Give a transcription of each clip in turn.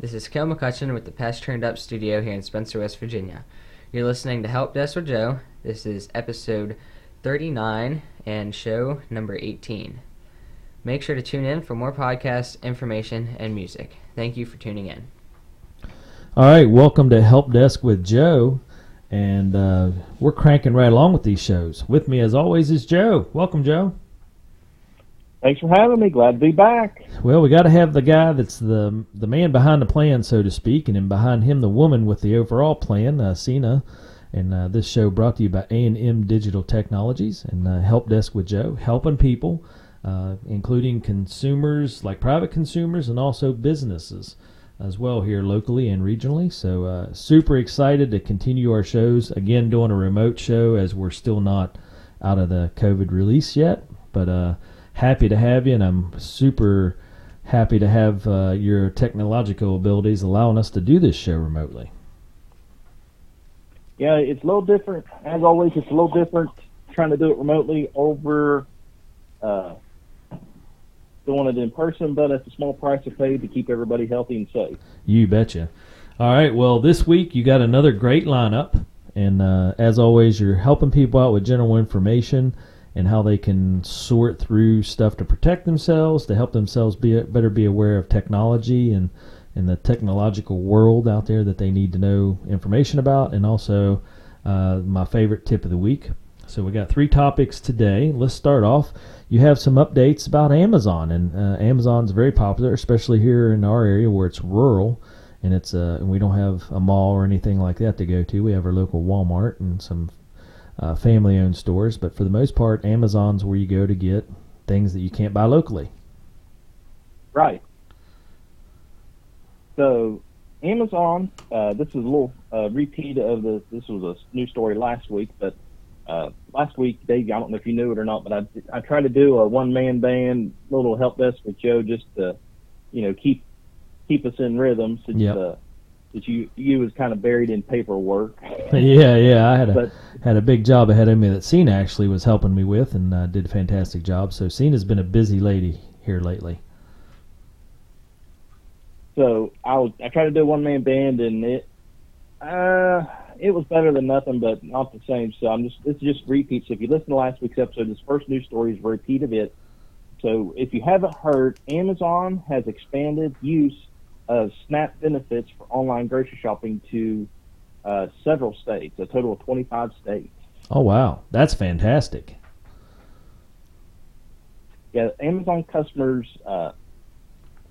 This is Kel McCutcheon with the Past Turned Up studio here in Spencer, West Virginia. You're listening to Help Desk with Joe. This is episode 39 and show number 18. Make sure to tune in for more podcasts, information, and music. Thank you for tuning in. All right, welcome to Help Desk with Joe, and uh, we're cranking right along with these shows. With me, as always, is Joe. Welcome, Joe. Thanks for having me. Glad to be back. Well, we got to have the guy that's the the man behind the plan, so to speak, and then behind him, the woman with the overall plan, uh, Cena. And uh, this show brought to you by A&M Digital Technologies and uh, Help Desk with Joe, helping people, uh, including consumers, like private consumers, and also businesses as well here locally and regionally. So uh, super excited to continue our shows. Again, doing a remote show as we're still not out of the COVID release yet, but uh, happy to have you, and I'm super happy to have uh, your technological abilities allowing us to do this show remotely. Yeah, it's a little different. As always, it's a little different trying to do it remotely over uh, doing it in person, but it's a small price to pay to keep everybody healthy and safe. You betcha. All right, well, this week you got another great lineup, and uh, as always, you're helping people out with general information and how they can sort through stuff to protect themselves, to help themselves be better be aware of technology and and the technological world out there that they need to know information about, and also uh, my favorite tip of the week. So we got three topics today. Let's start off. You have some updates about Amazon, and uh, Amazon's very popular, especially here in our area where it's rural, and it's uh, and we don't have a mall or anything like that to go to. We have our local Walmart and some uh, family-owned stores, but for the most part, Amazon's where you go to get things that you can't buy locally. Right. So, Amazon. Uh, this is a little uh, repeat of the. This was a new story last week, but uh, last week, Dave. I don't know if you knew it or not, but I I tried to do a one-man band little help desk with Joe just to, you know, keep keep us in rhythm since Yep. That you you was kind of buried in paperwork. yeah, yeah, I had a But had a big job ahead of me that Cena actually was helping me with, and uh, did a fantastic job. So Cena's been a busy lady here lately. So I was I tried to do one man band and it uh it was better than nothing, but not the same. So I'm just it's just repeats. If you listen to last week's episode, this first news story is a repeat of it. So if you haven't heard, Amazon has expanded use of SNAP benefits for online grocery shopping to uh, several states, a total of 25 states. Oh wow, that's fantastic. Yeah, Amazon customers uh,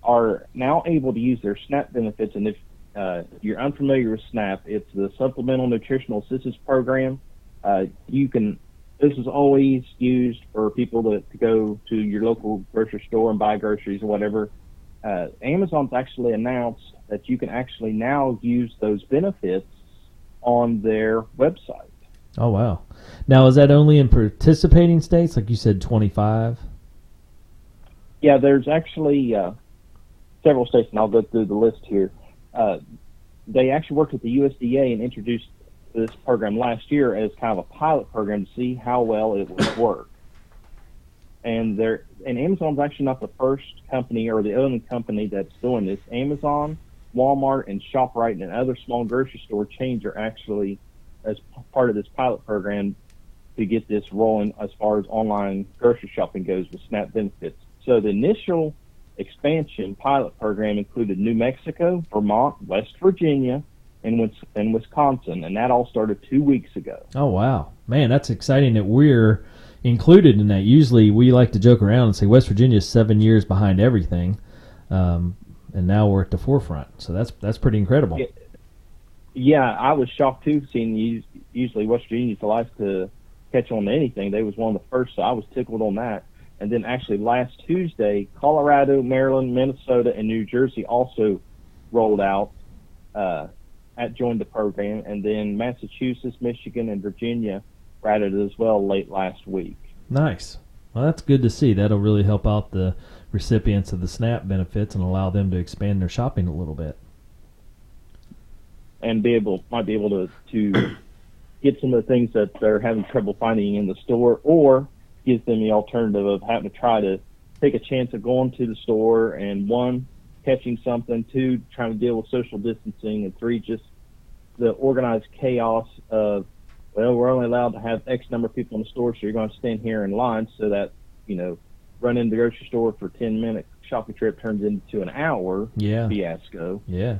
are now able to use their SNAP benefits, and if uh, you're unfamiliar with SNAP, it's the Supplemental Nutritional Assistance Program. Uh, you can. This is always used for people to, to go to your local grocery store and buy groceries or whatever. Uh, Amazon's actually announced that you can actually now use those benefits on their website. Oh wow. Now is that only in participating states, like you said, twenty five? Yeah, there's actually uh, several states, and I'll go through the list here. Uh, they actually worked with the USDA and introduced this program last year as kind of a pilot program to see how well it would work. And there, and Amazon's actually not the first company or the only company that's doing this. Amazon, Walmart, and Shoprite and other small grocery store chains are actually as part of this pilot program to get this rolling as far as online grocery shopping goes with SNAP benefits. So the initial expansion pilot program included New Mexico, Vermont, West Virginia, and and Wisconsin, and that all started two weeks ago. Oh wow, man, that's exciting that we're included in that. Usually we like to joke around and say West Virginia is seven years behind everything, um, and now we're at the forefront. So that's that's pretty incredible. Yeah. I was shocked too, seeing us- usually West Virginia likes to catch on to anything. They was one of the first, so I was tickled on that. And then actually last Tuesday, Colorado, Maryland, Minnesota, and New Jersey also rolled out uh, at joined the program, and then Massachusetts, Michigan, and Virginia added as well late last week. Nice. Well, that's good to see. That'll really help out the recipients of the SNAP benefits and allow them to expand their shopping a little bit. and be able might be able to to get some of the things that they're having trouble finding in the store, or gives them the alternative of having to try to take a chance of going to the store and one catching something, two, trying to deal with social distancing, and three, just the organized chaos of, well, we're only allowed to have X number of people in the store, so you're going to stand here in line so that, you know, run into the grocery store for 10 minute shopping trip turns into an hour Yeah. fiasco. Yeah.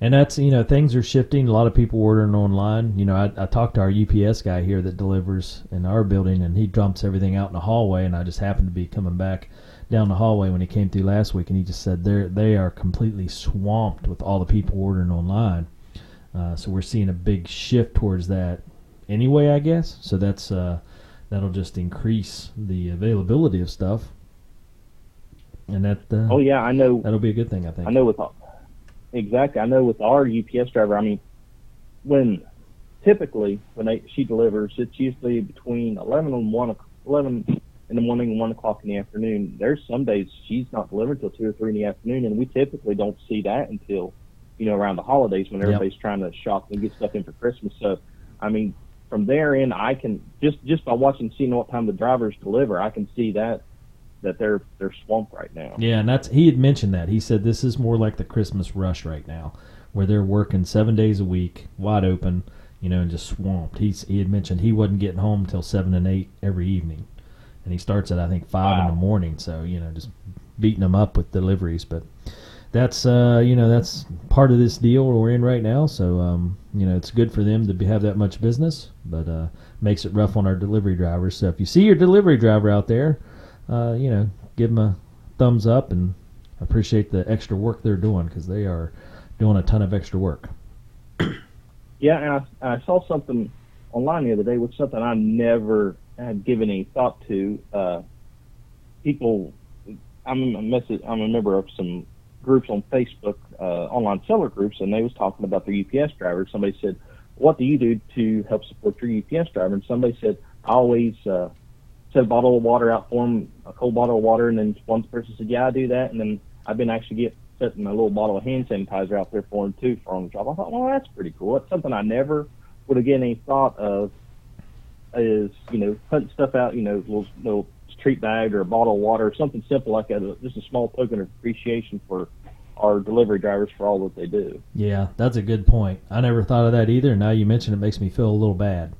And that's you know things are shifting. A lot of people ordering online. You know, I, I talked to our UPS guy here that delivers in our building, and he dumps everything out in the hallway. And I just happened to be coming back down the hallway when he came through last week, and he just said they're they are completely swamped with all the people ordering online. Uh, so we're seeing a big shift towards that anyway, I guess. So that's uh, that'll just increase the availability of stuff, and that uh, Oh yeah, I know. that'll be a good thing, I think. I know with exactly. I know with our UPS driver. I mean, when typically when they, she delivers, it's usually between eleven and one, eleven in the morning and one o'clock in the afternoon. There's some days she's not delivered till two or three in the afternoon, and we typically don't see that until you know around the holidays when Yep. everybody's trying to shop and get stuff in for Christmas. So, I mean, from there in, I can just just by watching, seeing what time the drivers deliver, I can see that that they're they're swamped right now. Yeah, and that's he had mentioned that. He said this is more like the Christmas rush right now, where they're working seven days a week, wide open, you know, and just swamped. He's he had mentioned he wasn't getting home till seven and eight every evening, and he starts at I think five in the morning. So you know, just beating them up with deliveries. But that's uh, you know that's part of this deal we're in right now. So um, you know, it's good for them to be, have that much business, but uh, makes it rough on our delivery drivers. So if you see your delivery driver out there uh, you know, give them a thumbs up and appreciate the extra work they're doing because they are doing a ton of extra work. Yeah, and I, I saw something online the other day, which something I never had given any thought to. Uh, people, I'm a message, I'm a member of some groups on Facebook, uh, online seller groups, and they was talking about their UPS drivers. Somebody said, "What do you do to help support your UPS driver?" And somebody said, "I always uh, set a bottle of water out for them, a cold bottle of water." And then one person said, "Yeah, I do that." And then I've been actually get setting a little bottle of hand sanitizer out there for them too for on the job. I thought, well, that's pretty cool. That's something I never would have given any thought of. Is you know putting stuff out, you know, little little treat bag or a bottle of water, something simple like that. Just a small token of appreciation for our delivery drivers for all that they do. Yeah, that's a good point. I never thought of that either. Now you mention it makes me feel a little bad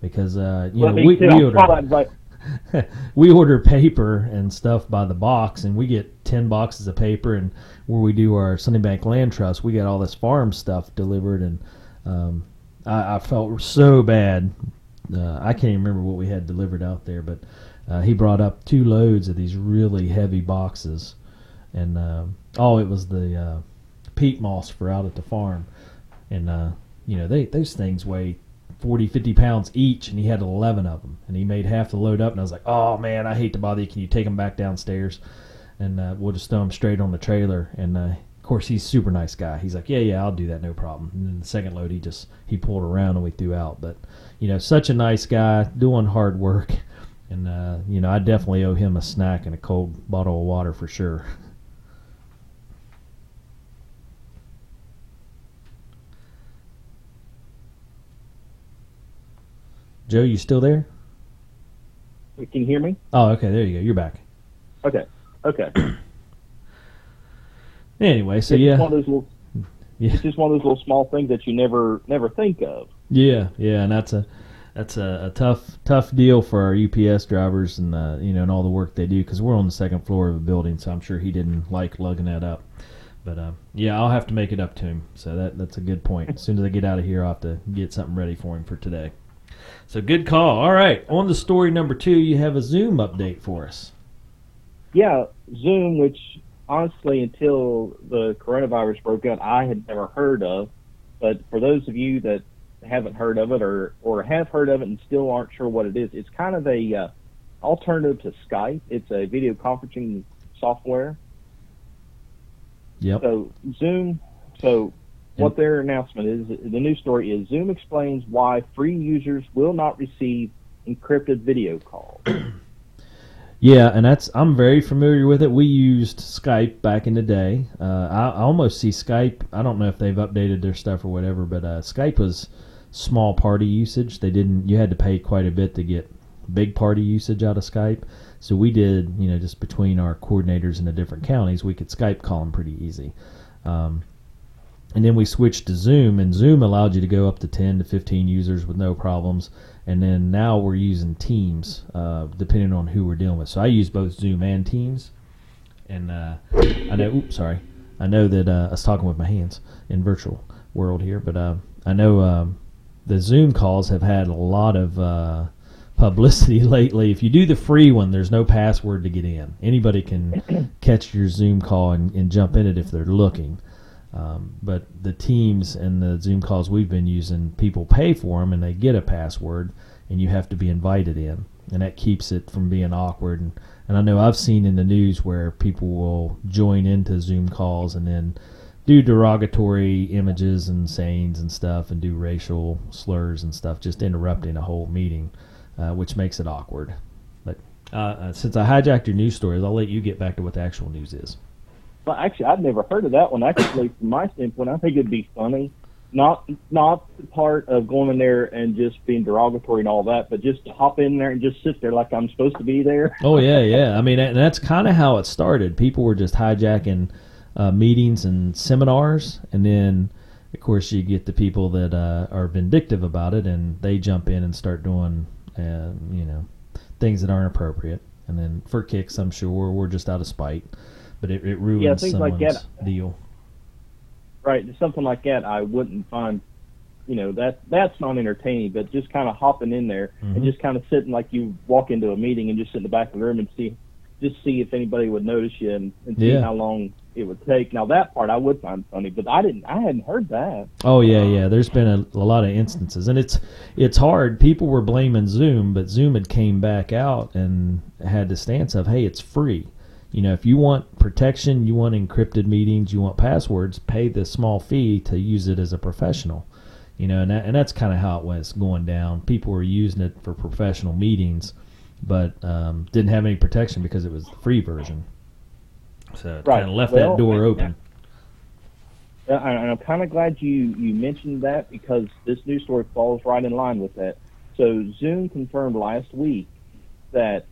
because uh, you know we, we order like, we order paper and stuff by the box, and we get ten boxes of paper. And where we do our Sunny Bank Land Trust, we got all this farm stuff delivered, and um, I, I felt so bad. Uh, I can't even remember what we had delivered out there, but uh, he brought up two loads of these really heavy boxes, and uh, oh, it was the uh, peat moss for out at the farm, and uh, you know they those things weigh 40, 50 pounds each, and he had 11 of them. And he made half the load up, and I was like, oh, man, I hate to bother you. Can you take them back downstairs? And uh, we'll just throw them straight on the trailer. And, uh, of course, he's a super nice guy. He's like, yeah, yeah, I'll do that, no problem. And then the second load, he just, he pulled around and we threw out. But, you know, such a nice guy, doing hard work. And, uh, you know, I definitely owe him a snack and a cold bottle of water for sure. Joe, you still there? can you hear me? Oh, okay. There you go. You're back. Okay, okay. Anyway, so it's yeah, one of those little, yeah, it's just one of those little small things that you never never think of. yeah, yeah, and that's a that's a, a tough tough deal for our UPS drivers and uh, you know and all the work they do because we're on the second floor of a building, so I'm sure he didn't like lugging that up. But uh, yeah, I'll have to make it up to him. So that that's a good point. As soon as I get out of here, I'll have to get something ready for him for today. So good call. All right, on the story number two. You have a Zoom update for us. Yeah, Zoom, which honestly, until the coronavirus broke out, I had never heard of. But for those of you that haven't heard of it or or have heard of it and still aren't sure what it is, it's kind of a uh, alternative to Skype. It's a video conferencing software. Yep. So Zoom. So what their announcement is, the news story is Zoom explains why free users will not receive encrypted video calls. Yeah, and that's I'm very familiar with it. We used Skype back in the day. Uh, I, I almost see Skype. I don't know if they've updated their stuff or whatever, but uh, Skype was small party usage. They didn't. You had to pay quite a bit to get big party usage out of Skype. So we did, you know, just between our coordinators in the different counties, we could Skype call them pretty easy. Um, and then we switched to Zoom, and Zoom allowed you to go up to 10 to 15 users with no problems. And then now we're using Teams, uh, depending on who we're dealing with. So I use both Zoom and Teams. And uh, I know, oops, sorry, I know that uh, I was talking with my hands in virtual world here, but uh, I know um, the Zoom calls have had a lot of uh, publicity lately. If you do the free one, there's no password to get in. Anybody can catch your Zoom call and, and jump in it if they're looking. Um, but the teams and the Zoom calls we've been using, people pay for them and they get a password, and you have to be invited in, and that keeps it from being awkward. And, and I know I've seen in the news where people will join into Zoom calls and then do derogatory images and sayings and stuff, and do racial slurs and stuff, just interrupting a whole meeting, uh, which makes it awkward. But uh, uh, since I hijacked your news stories, I'll let you get back to what the actual news is. Well, actually, I'd never heard of that one. Actually, from my standpoint, I think it'd be funny. Not not the part of going in there and just being derogatory and all that, but just to hop in there and just sit there like I'm supposed to be there. Oh yeah, yeah. I mean, and that's kind of how it started. People were just hijacking uh, meetings and seminars, and then of course you get the people that uh, are vindictive about it, and they jump in and start doing, uh, you know, things that aren't appropriate. And then for kicks, I'm sure we're just out of spite but it, it ruins Yeah, things like someone's that. deal. right something like that i wouldn't find you know that that's not entertaining but just kind of hopping in there Mhm. and just kind of sitting like you walk into a meeting and just sit in the back of the room and see just see if anybody would notice you and, and see Yeah. how long it would take now that part i would find funny but i didn't i hadn't heard that Oh yeah, yeah. There's been a, a lot of instances, and it's it's hard. People were blaming Zoom, but Zoom had came back out and had the stance of, hey, it's free. You know, if you want protection, you want encrypted meetings, you want passwords, pay the small fee to use it as a professional. You know, and that, and that's kind of how it was going down. People were using it for professional meetings, but um, didn't have any protection because it was the free version. So Right. kind of left Well, that door open. And I'm kind of glad you you mentioned that because this news story falls right in line with that. So Zoom confirmed last week that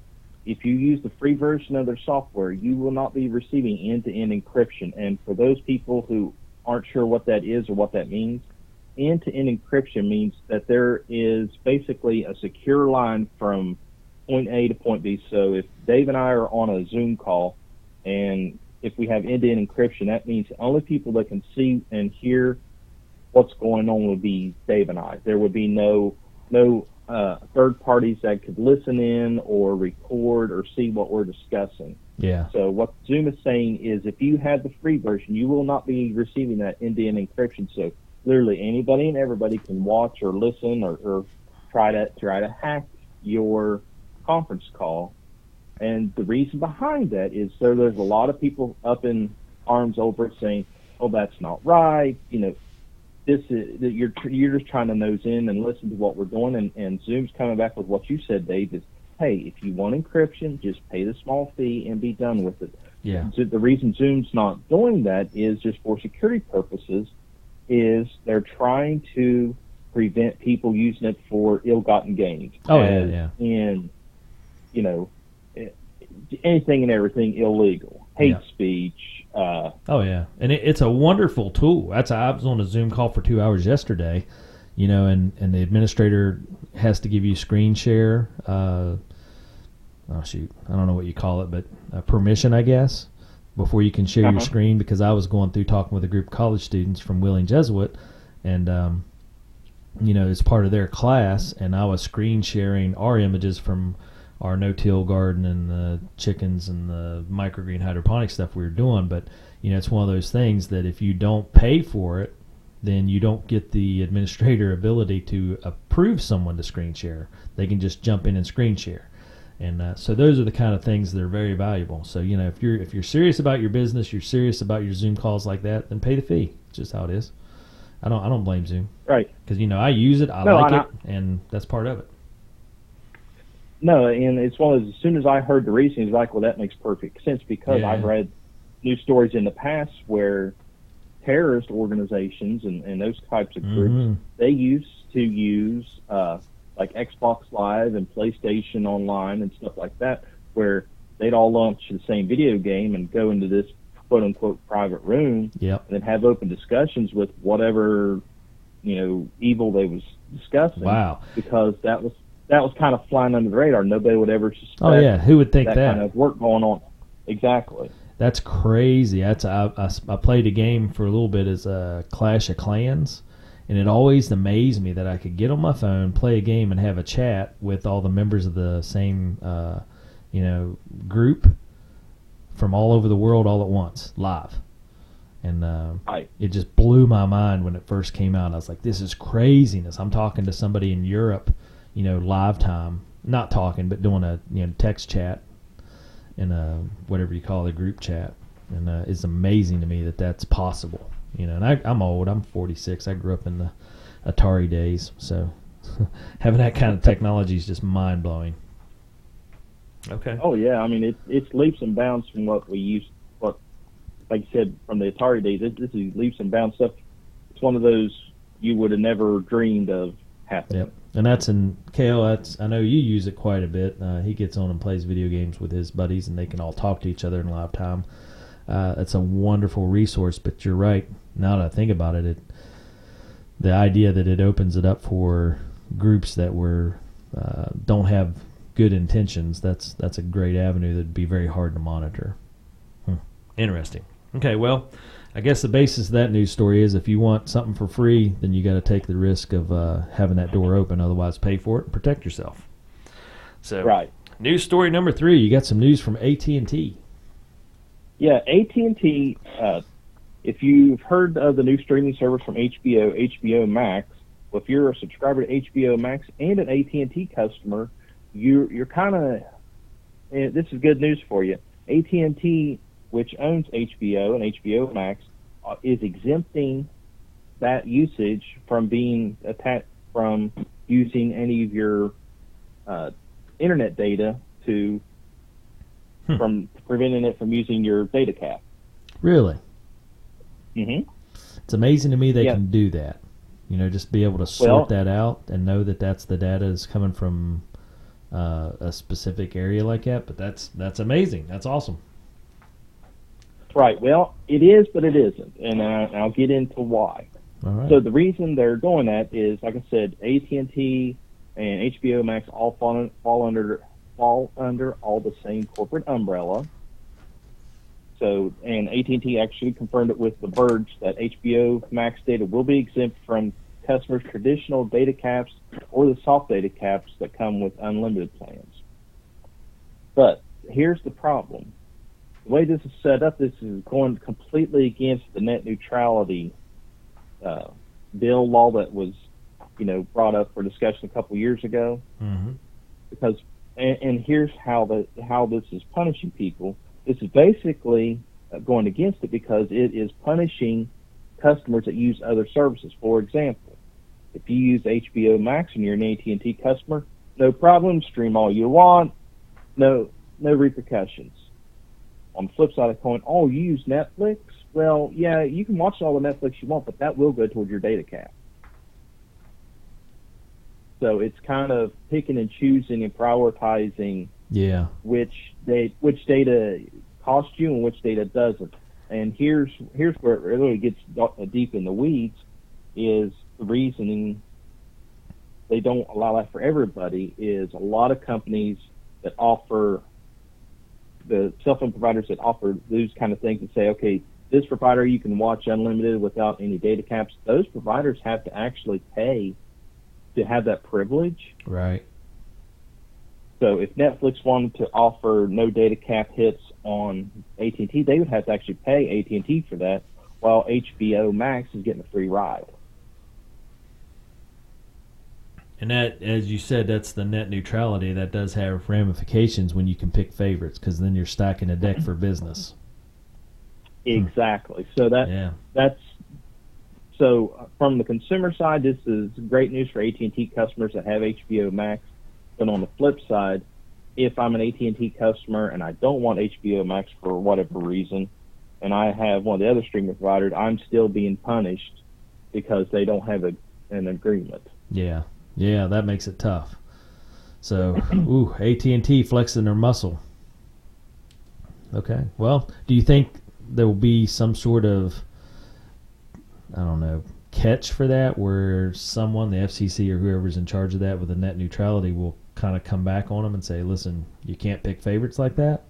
if you use the free version of their software, you will not be receiving end-to-end encryption. And for those people who aren't sure what that is or what that means, end-to-end encryption means that there is basically a secure line from point A to point B. So if Dave and I are on a Zoom call and if we have end-to-end encryption, that means the only people that can see and hear what's going on would be Dave and I. There would be no no uh, third parties that could listen in or record or see what we're discussing. Yeah. So what Zoom is saying is, if you have the free version, you will not be receiving that end-to-end encryption. So literally anybody and everybody can watch or listen or, or try to try to hack your conference call. And the reason behind that is so there's a lot of people up in arms over it saying, "Oh, that's not right." You know, this is that you're you're just trying to nose in and listen to what we're doing. And, and Zoom's coming back with what you said, Dave. Is hey, if you want encryption, just pay the small fee and be done with it. Yeah. So the reason Zoom's not doing that is just for security purposes. Is they're trying to prevent people using it for ill-gotten gains. Oh, yeah, as yeah. In, you know, anything and everything illegal, hate Yeah. speech. Uh, Oh yeah, and it, it's a wonderful tool. That's I was on a Zoom call for two hours yesterday, you know, and and the administrator has to give you screen share. Uh, oh shoot, I don't know what you call it, but uh, permission, I guess, before you can share your Uh-huh. screen. Because I was going through talking with a group of college students from Wheeling Jesuit, and um, you know, it's part of their class, and I was screen sharing our images from our no-till garden and the chickens and the microgreen hydroponic stuff we were doing. But you know, it's one of those things that if you don't pay for it, then you don't get the administrator ability to approve someone to screen share. They can just jump in and screen share. And uh, so those are the kind of things that are very valuable. So you know, if you're if you're serious about your business, you're serious about your Zoom calls like that, then pay the fee. It's just how it is. I don't I don't blame Zoom right. because you know I use it, I No, like and it, and that's part of it. No, and it's one of those, as soon as I heard the reasoning, it's like, well, that makes perfect sense because Yeah. I've read news stories in the past where terrorist organizations and, and those types of groups Mhm. they used to use uh, like Xbox Live and PlayStation Online and stuff like that where they'd all launch the same video game and go into this quote unquote private room Yep. and then have open discussions with whatever you know evil they was discussing. Wow. Because that was that was kind of flying under the radar. Nobody would ever suspect Oh yeah. Who would think that, that? kind of work going on. Exactly. That's crazy. That's I, I, I played a game for a little bit as a Clash of Clans, and it always amazed me that I could get on my phone, play a game, and have a chat with all the members of the same, uh, you know, group from all over the world all at once, live. And uh, Right. it just blew my mind when it first came out. I was like, "This is craziness." I'm talking to somebody in Europe, you know, live time, not talking, but doing a you know text chat in a whatever you call it, a group chat, and uh, it's amazing to me that that's possible. You know, and I, I'm old. I'm 46. I grew up in the Atari days, so having that kind of technology is just mind blowing. Okay. Oh yeah, I mean it's it's leaps and bounds from what we used. What, like you said, from the Atari days, this, this is leaps and bounds stuff. It's one of those you would have never dreamed of happening. Yep. And that's in Kale. That's I know you use it quite a bit. Uh, he gets on and plays video games with his buddies, and they can all talk to each other in live time. Uh, it's a wonderful resource. But you're right. Now that I think about it, it the idea that it opens it up for groups that were uh, don't have good intentions. That's that's a great avenue that'd be very hard to monitor. Hmm. Interesting. Okay, well, I guess the basis of that news story is if you want something for free, then you got to take the risk of uh, having that door open. Otherwise, pay for it and protect yourself. So, Right. news story number three. You got some news from AT and T. Yeah, AT and T. Uh, if you've heard of the new streaming service from HBO, HBO Max, well, if you're a subscriber to HBO Max and an AT and T customer, you you're kind of. This is good news for you. AT and T, which owns HBO and HBO Max, uh, is exempting that usage from being attached from using any of your uh, internet data to Hmm. from preventing it from using your data cap. Really, Mm-hmm. it's amazing to me they Yeah. can do that. You know, just be able to sort Well- that out and know that that's the data is coming from uh, a specific area like that. But that's that's amazing. That's awesome. Right. Well, it is, but it isn't, and I'll get into why. Right. So the reason they're doing that is, like I said, AT and T and HBO Max all fall, fall under fall under all the same corporate umbrella. So, and AT and T actually confirmed it with the Verge that HBO Max data will be exempt from customers' traditional data caps or the soft data caps that come with unlimited plans. But here's the problem: the way this is set up, this is going completely against the net neutrality uh, bill law that was, you know, brought up for discussion a couple years ago. mm-hmm. Because, and, and here's how the how this is punishing people. This is basically uh, going against it because it is punishing customers that use other services. For example, if you use HBO Max and you're an AT&T customer, no problem, stream all you want, no no repercussions. On the flip side of the coin, oh, you use Netflix? Well, yeah, you can watch all the Netflix you want, but that will go toward your data cap. So it's kind of picking and choosing and prioritizing Yeah. which they which data costs you and which data doesn't. And here's here's where it really gets uh, deep in the weeds is the reasoning they don't allow that for everybody is a lot of companies that offer the cell phone providers that offer those kind of things and say, okay, this provider you can watch unlimited without any data caps. Those providers have to actually pay to have that privilege. Right. So if Netflix wanted to offer no data cap hits on AT&T, they would have to actually pay AT&T for that, while HBO Max is getting a free ride. And that, as you said, that's the net neutrality. That does have ramifications when you can pick favorites, because then you're stacking a deck for business. Exactly. So that Yeah. that's so from the consumer side, this is great news for AT&T customers that have HBO Max. But on the flip side, if I'm an AT&T customer and I don't want HBO Max for whatever reason, and I have one of the other streaming providers, I'm still being punished because they don't have a, an agreement. Yeah. Yeah. That makes it tough. So, ooh, AT and T flexing their muscle. Okay. Well, do you think there will be some sort of I don't know catch for that, where someone, the FCC or whoever's in charge of that with the net neutrality, will kind of come back on them and say, "Listen, you can't pick favorites like that."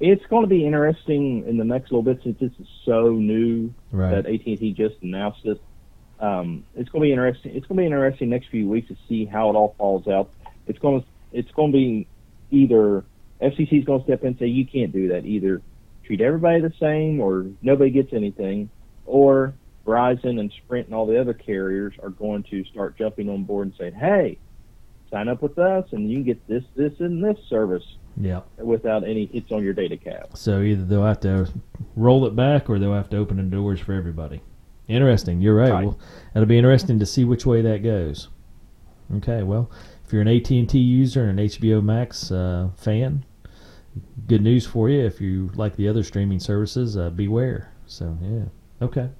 It's going to be interesting in the next little bit since this is so new Right. that AT&T just announced it. Um, it's going to be interesting. It's going to be interesting next few weeks to see how it all falls out. It's going to it's going to be either FCC is going to step in and say you can't do that. Either treat everybody the same or nobody gets anything, or Verizon and Sprint and all the other carriers are going to start jumping on board and saying, hey, sign up with us and you can get this, this, and this service Yeah. without any hits on your data cap. So either they'll have to roll it back or they'll have to open the doors for everybody. Interesting. You're right. Right. Well, it'll be interesting to see which way that goes. Okay. Well, if you're an AT&T user and an HBO Max uh, fan, good news for you. If you like the other streaming services, uh, beware. So yeah. Okay.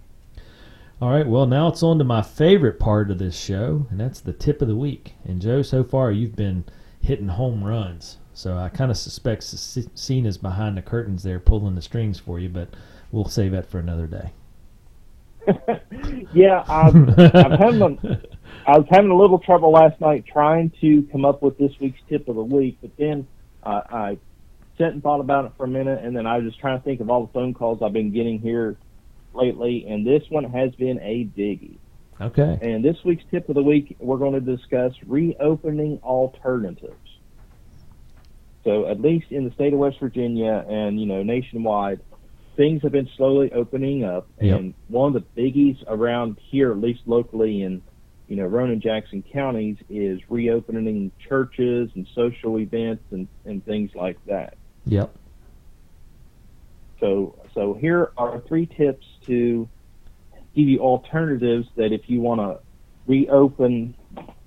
All right. Well, now it's on to my favorite part of this show, and that's the tip of the week. And Joe, so far you've been hitting home runs. So I kind of suspect Cena's behind the curtains there pulling the strings for you, but we'll save that for another day. Yeah, I'm, I'm having a, I was having a little trouble last night trying to come up with this week's tip of the week, but then uh, I sat and thought about it for a minute, and then I was just trying to think of all the phone calls I've been getting here lately, and this one has been a biggie. Okay. And this week's tip of the week, we're going to discuss reopening alternatives. So, at least in the state of West Virginia and you know nationwide, things have been slowly opening up. Yep. And one of the biggies around here, at least locally in you know Roane Jackson counties, is reopening churches and social events and and things like that. Yep. So, so here are three tips to give you alternatives that if you want to reopen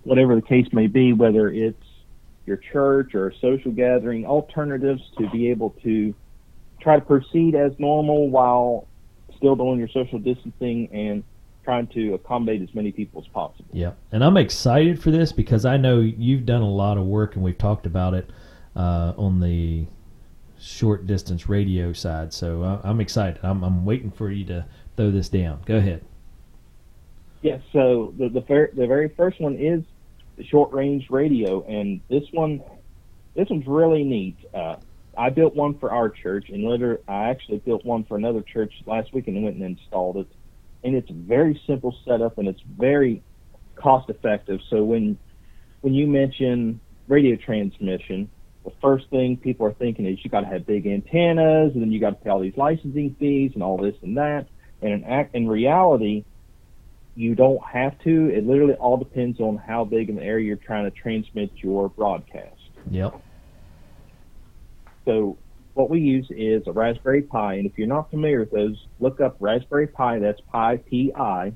whatever the case may be, whether it's your church or a social gathering, alternatives to be able to try to proceed as normal while still doing your social distancing and trying to accommodate as many people as possible. Yeah, And I'm excited for this because I know you've done a lot of work and we've talked about it uh, on the short distance radio side. So I, I'm excited. I'm, I'm waiting for you to throw this down. Go ahead. Yes. so the the, the very first one is the short range radio, and this one this one's really neat. Uh, I built one for our church, and later I actually built one for another church last week and went and installed it. And it's a very simple setup, and it's very cost effective. So when when you mention radio transmission, the first thing people are thinking is you got to have big antennas, and then you got to pay all these licensing fees and all this and that. And in act, in reality, you don't have to. It literally all depends on how big of an area you're trying to transmit your broadcast. Yep. So what we use is a Raspberry Pi, and if you're not familiar with those, look up Raspberry Pi. That's Pi P I.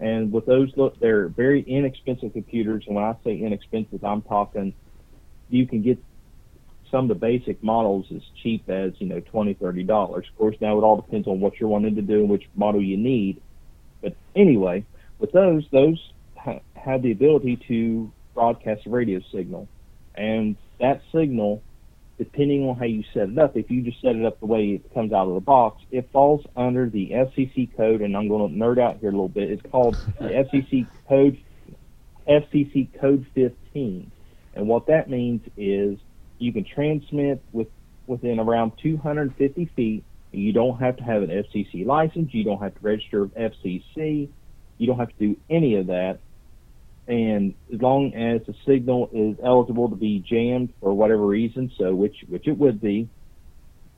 And with those, look, they're very inexpensive computers. And when I say inexpensive, I'm talking you can get some of the basic models as cheap as you know twenty, thirty dollars. Of course, now it all depends on what you're wanting to do and which model you need. But anyway, with those, those ha- have the ability to broadcast a radio signal, and that signal, depending on how you set it up, if you just set it up the way it comes out of the box, it falls under the FCC code, and I'm going to nerd out here a little bit. It's called the FCC code, FCC code 15, and what that means is you can transmit with within around 250 feet. You don't have to have an FCC license. You don't have to register with FCC. You don't have to do any of that. And as long as the signal is eligible to be jammed for whatever reason, so which which it would be,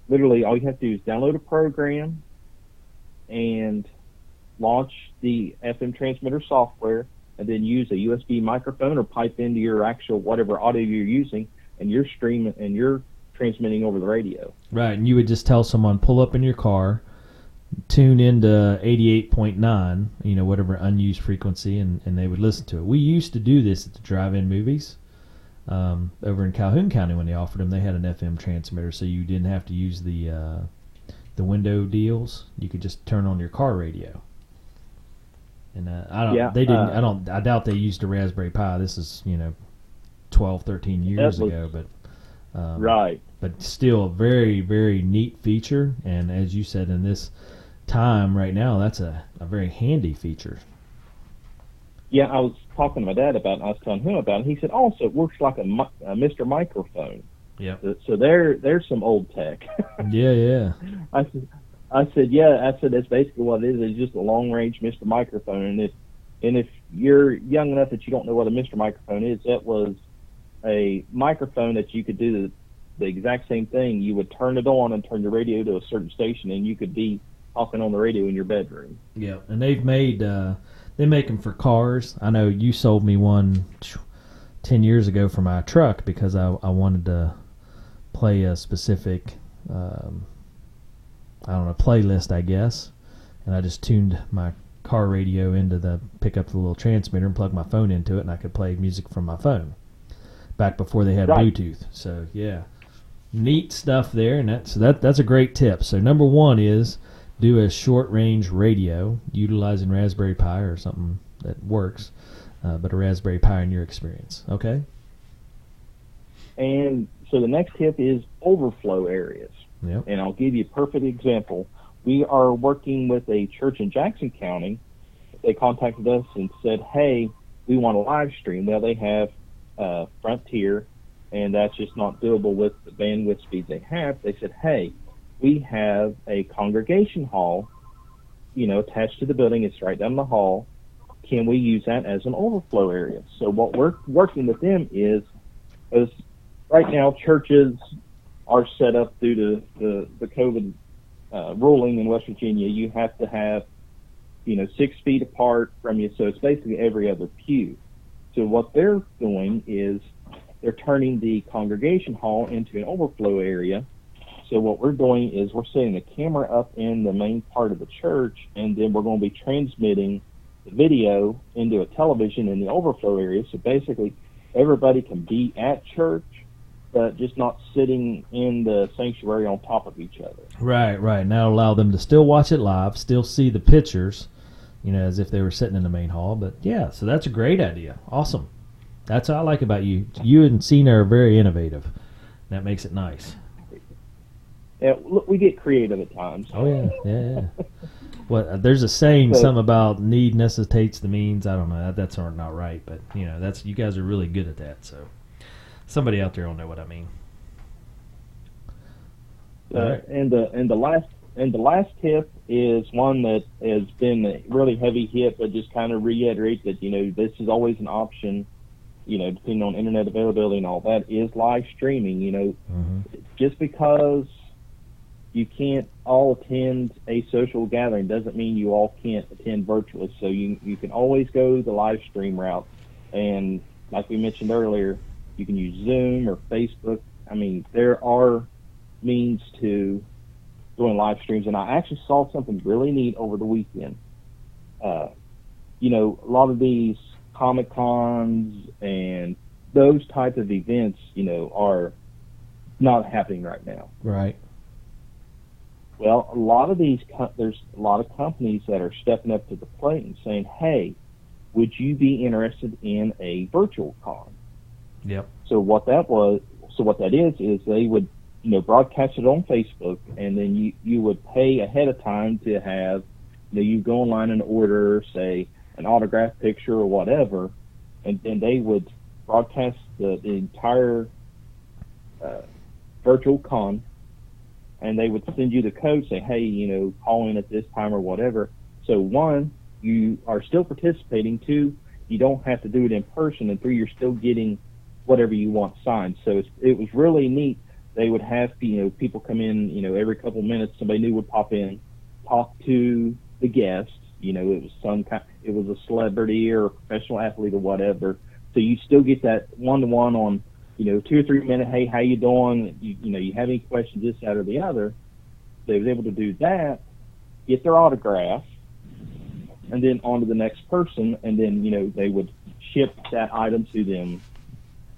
literally all you have to do is download a program and launch the FM transmitter software, and then use a USB microphone or pipe into your actual whatever audio you're using, and you're streaming and you're transmitting over the radio. Right. And you would just tell someone, pull up in your car, tune into 88.9, you know, whatever unused frequency, and, and they would listen to it. We used to do this at the drive in movies. Um, over in Calhoun County, when they offered them, they had an FM transmitter, so you didn't have to use the uh, the window deals. You could just turn on your car radio. And uh, I don't. Yeah, they didn't. uh, I don't. I doubt they used a Raspberry Pi. This is you know, 12, 13 years was- ago. But Um, right. But still, a very very neat feature, and as you said, in this time right now, that's a, a very handy feature. Yeah, I was talking to my dad about it. And I was telling him about it. He said, oh, "Also, it works like a, a Mr. Microphone." Yeah. So- So there, there's some old tech. Yeah, yeah. I said, I said, yeah. I said that's basically what it is. It's just a long range Mr. Microphone, and if and if you're young enough that you don't know what a Mr. Microphone is, that was a microphone that you could do the, the exact same thing. You would turn it on and turn your radio to a certain station, and you could be talking on the radio in your bedroom. Yeah, and they've made uh, they make them for cars. I know you sold me one ten years ago for my truck because I I wanted to play a specific um, I don't know playlist I guess, and I just tuned my car radio into the pick up the little transmitter and plug my phone into it, and I could play music from my phone. Back before they had Right. Bluetooth, so yeah, neat stuff there, and that's that that's a great tip. So number one is do a short range radio utilizing Raspberry Pi or something that works, uh, but a Raspberry Pi in your experience. Okay. And so the next tip is overflow areas. Yep. And I'll give you a perfect example. We are working with a church in Jackson County. They contacted us and said, "Hey, we want a live stream." Well, they have uh, Frontier, and that's just not doable with the bandwidth speed they have. They said, "Hey, we have a congregation hall, you know, attached to the building. It's right down the hall. Can we use that as an overflow area?" So what we're working with them is, is right now churches are set up due to the the COVID uh, ruling in West Virginia. You have to have you know six feet apart from you, so it's basically every other pew. So what they're doing is they're turning the congregation hall into an overflow area. So what we're doing is we're setting the camera up in the main part of the church, and then we're going to be transmitting the video into a television in the overflow area. So basically, everybody can be at church, but just not sitting in the sanctuary on top of each other. Right, right. Now allow them to still watch it live, still see the pictures, you know, as if they were sitting in the main hall. But yeah, so that's a great idea. Awesome. That's what I like about you. You and Cena are very innovative. That makes it nice. Yeah, look, we get creative at times. Oh yeah, yeah, yeah. What uh, there's a saying So- something about need necessitates the means. I don't know. That, that's not right, but you know, that's you guys are really good at that. So somebody out there will know what I mean. Uh, right. And the and the last and the last tip is one that has been a really heavy hit, but just kind of reiterate that you know this is always an option. You know, depending on internet availability and all that, is live streaming. You know, hmm just because you can't all attend a social gathering doesn't mean you all can't attend virtually. So you you can always go the live stream route, and like we mentioned earlier, you can use Zoom or Facebook. I mean, there are means to doing live streams, and I actually saw something really neat over the weekend. Uh, you know, a lot of these comic cons and those type of events, you know, are not happening right now. Right. Well, a lot of these co- there's a lot of companies that are stepping up to the plate and saying, "Hey, would you be interested in a virtual con?" Yep. So what that was, so what that is, is they would, you know, broadcast it on Facebook, and then you you would pay ahead of time to have, you know, you go online and order, say, an autograph picture or whatever, and then they would broadcast the, the entire uh, virtual con, and they would send you the code, say, hey, you know, call in at this time or whatever. So one, you are still participating. Two, you don't have to do it in person, and three, you're still getting whatever you want signed. So it was really neat. They would have you know people come in, you know, every couple minutes. Somebody new would pop in, talk to the guest. You know, it was some kind, it was a celebrity or a professional athlete or whatever. So you still get that one to one on, you know, two or three minute. Hey, how you doing? You, you know, you have any questions, this, that, or the other. They was able to do that, get their autograph, and then on to the next person, and then you know they would ship that item to them,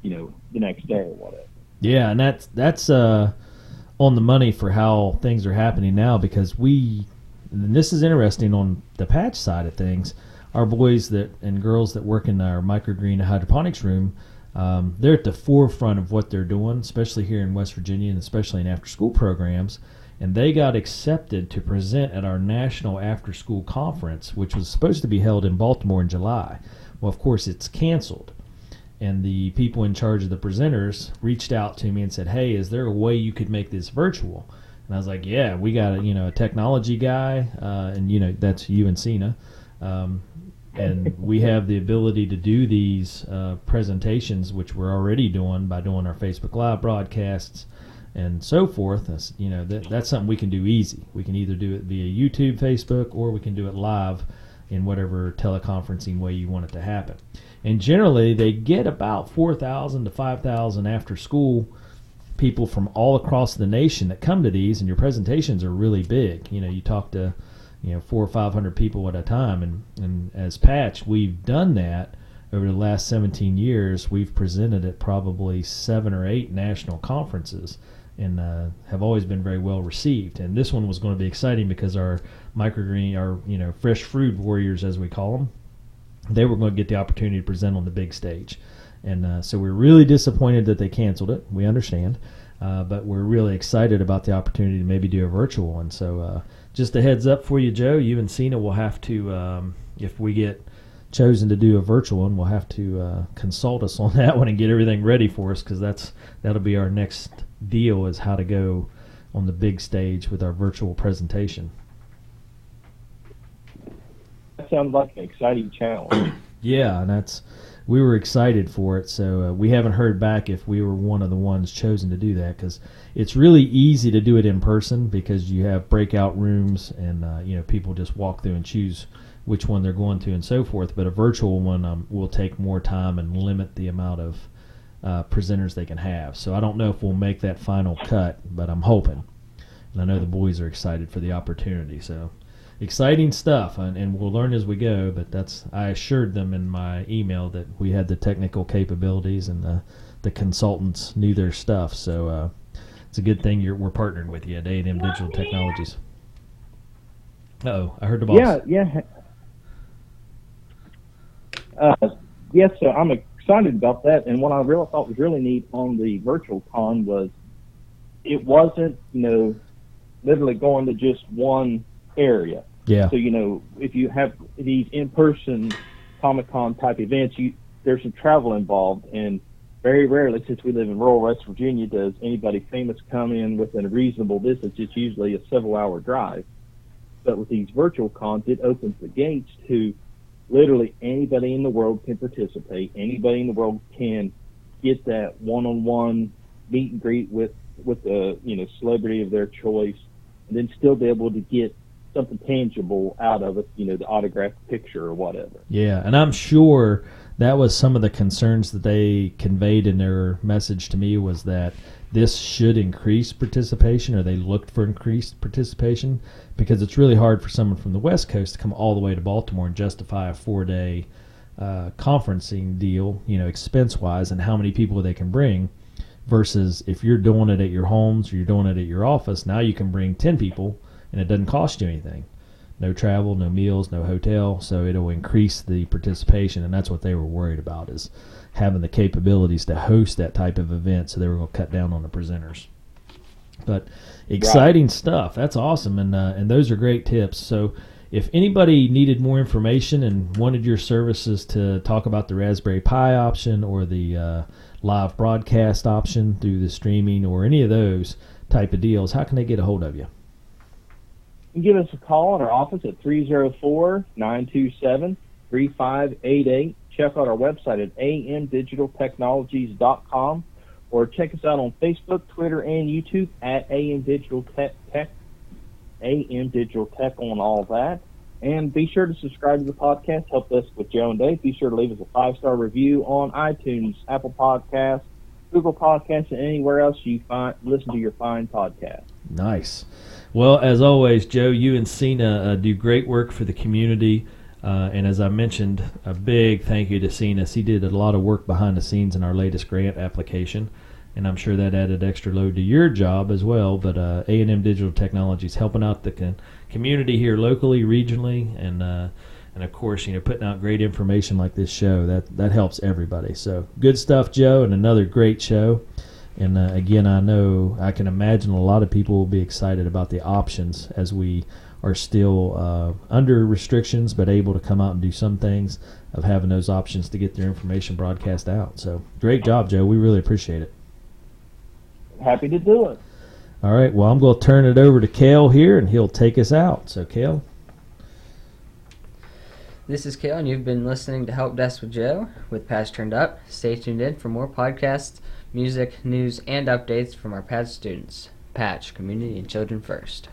you know, the next day or whatever. Yeah, and that's that's uh, on the money for how things are happening now because we, and this is interesting on the patch side of things. Our boys that and girls that work in our microgreen hydroponics room, Um, they're at the forefront of what they're doing, especially here in West Virginia and especially in after school programs. And they got accepted to present at our national after school conference, which was supposed to be held in Baltimore in July. Well, of course, it's canceled. And the people in charge of the presenters reached out to me and said, "Hey, is there a way you could make this virtual?" And I was like, "Yeah, we got a you know a technology guy, uh, and you know that's you and Cena, um, and we have the ability to do these uh, presentations, which we're already doing by doing our Facebook Live broadcasts and so forth. That's, you know that, that's something we can do easy. We can either do it via YouTube, Facebook, or we can do it live in whatever teleconferencing way you want it to happen." And generally, they get about 4,000 to 5,000 after school people from all across the nation that come to these, and your presentations are really big. You know, you talk to, you know, four or 500 people at a time. And, and as Patch, we've done that over the last 17 years. We've presented at probably seven or eight national conferences and uh, have always been very well received. And this one was going to be exciting because our microgreen, our you know fresh fruit warriors as we call them, they were going to get the opportunity to present on the big stage. And uh, so we're really disappointed that they canceled it. We understand. Uh, but we're really excited about the opportunity to maybe do a virtual one. So uh, just a heads up for you, Joe. You and Cena will have to, um, if we get chosen to do a virtual one, we'll have to uh, consult us on that one and get everything ready for us because that's that'll be our next deal is how to go on the big stage with our virtual presentation. That sounds like an exciting challenge. Yeah, and that's we were excited for it. So uh, we haven't heard back if we were one of the ones chosen to do that because it's really easy to do it in person because you have breakout rooms and uh, you know people just walk through and choose which one they're going to and so forth. But a virtual one um, will take more time and limit the amount of uh, presenters they can have. So I don't know if we'll make that final cut, but I'm hoping. And I know the boys are excited for the opportunity. So exciting stuff, and, and, we'll learn as we go. But that's I assured them in my email that we had the technical capabilities and the the consultants knew their stuff. So uh, it's a good thing you're we're partnered with you at A and M Digital Technologies. Oh, I heard the boss. Yeah, yeah. Uh, yes, so I'm excited about that. And what I really thought was really neat on the virtual con was it wasn't, you know, literally going to just one area. Yeah. So you know, if you have these in-person Comic Con type events, you there's some travel involved, and very rarely, since we live in rural West Virginia, does anybody famous come in within a reasonable distance. It's usually a several-hour drive. But with these virtual cons, it opens the gates to literally anybody in the world can participate. Anybody in the world can get that one-on-one meet and greet with with a you know celebrity of their choice, and then still be able to get something tangible out of it, you know, the autographed picture or whatever. Yeah, and I'm sure that was some of the concerns that they conveyed in their message to me was that this should increase participation or they looked for increased participation because it's really hard for someone from the west coast to come all the way to baltimore and justify a four day uh, conferencing deal you know expense wise and how many people they can bring versus if you're doing it at your homes or you're doing it at your office now you can bring 10 people and it doesn't cost you anything. No travel, no meals, no hotel, so it'll increase the participation, and that's what they were worried about is having the capabilities to host that type of event. So they were going to cut down on the presenters. But exciting right. stuff. That's awesome, and uh, and those are great tips. So if anybody needed more information and wanted your services to talk about the Raspberry Pi option or the uh, live broadcast option through the streaming or any of those type of deals, how can they get a hold of you? Can give us a call in our office at 304-927-3588. Check out our website at amdigitaltechnologies.com or check us out on Facebook, Twitter, and YouTube at AM Digital Tech, Tech AM Digital Tech on all that. And be sure to subscribe to the podcast. Help us with Joe and Dave. Be sure to leave us a five star review on iTunes, Apple Podcasts, Google Podcasts, and anywhere else you find listen to your fine podcast. Nice. Well, as always, Joe, you and Cena uh, do great work for the community. Uh, and as I mentioned, a big thank you to Cena. He did a lot of work behind the scenes in our latest grant application, and I'm sure that added extra load to your job as well. But uh, A&M Digital Technologies helping out the con- community here locally, regionally, and uh, and of course, you know, putting out great information like this show that that helps everybody. So good stuff, Joe, and another great show. And uh, again, I know I can imagine a lot of people will be excited about the options as we are still uh, under restrictions, but able to come out and do some things of having those options to get their information broadcast out. So great job, Joe. We really appreciate it. Happy to do it. All right. Well, I'm going to turn it over to Kale here, and he'll take us out. So, Kale. This is Kale, and you've been listening to Help Desk with Joe with Patch Turned Up. Stay tuned in for more podcasts, music, news, and updates from our Patch students. Patch, Community and Children First.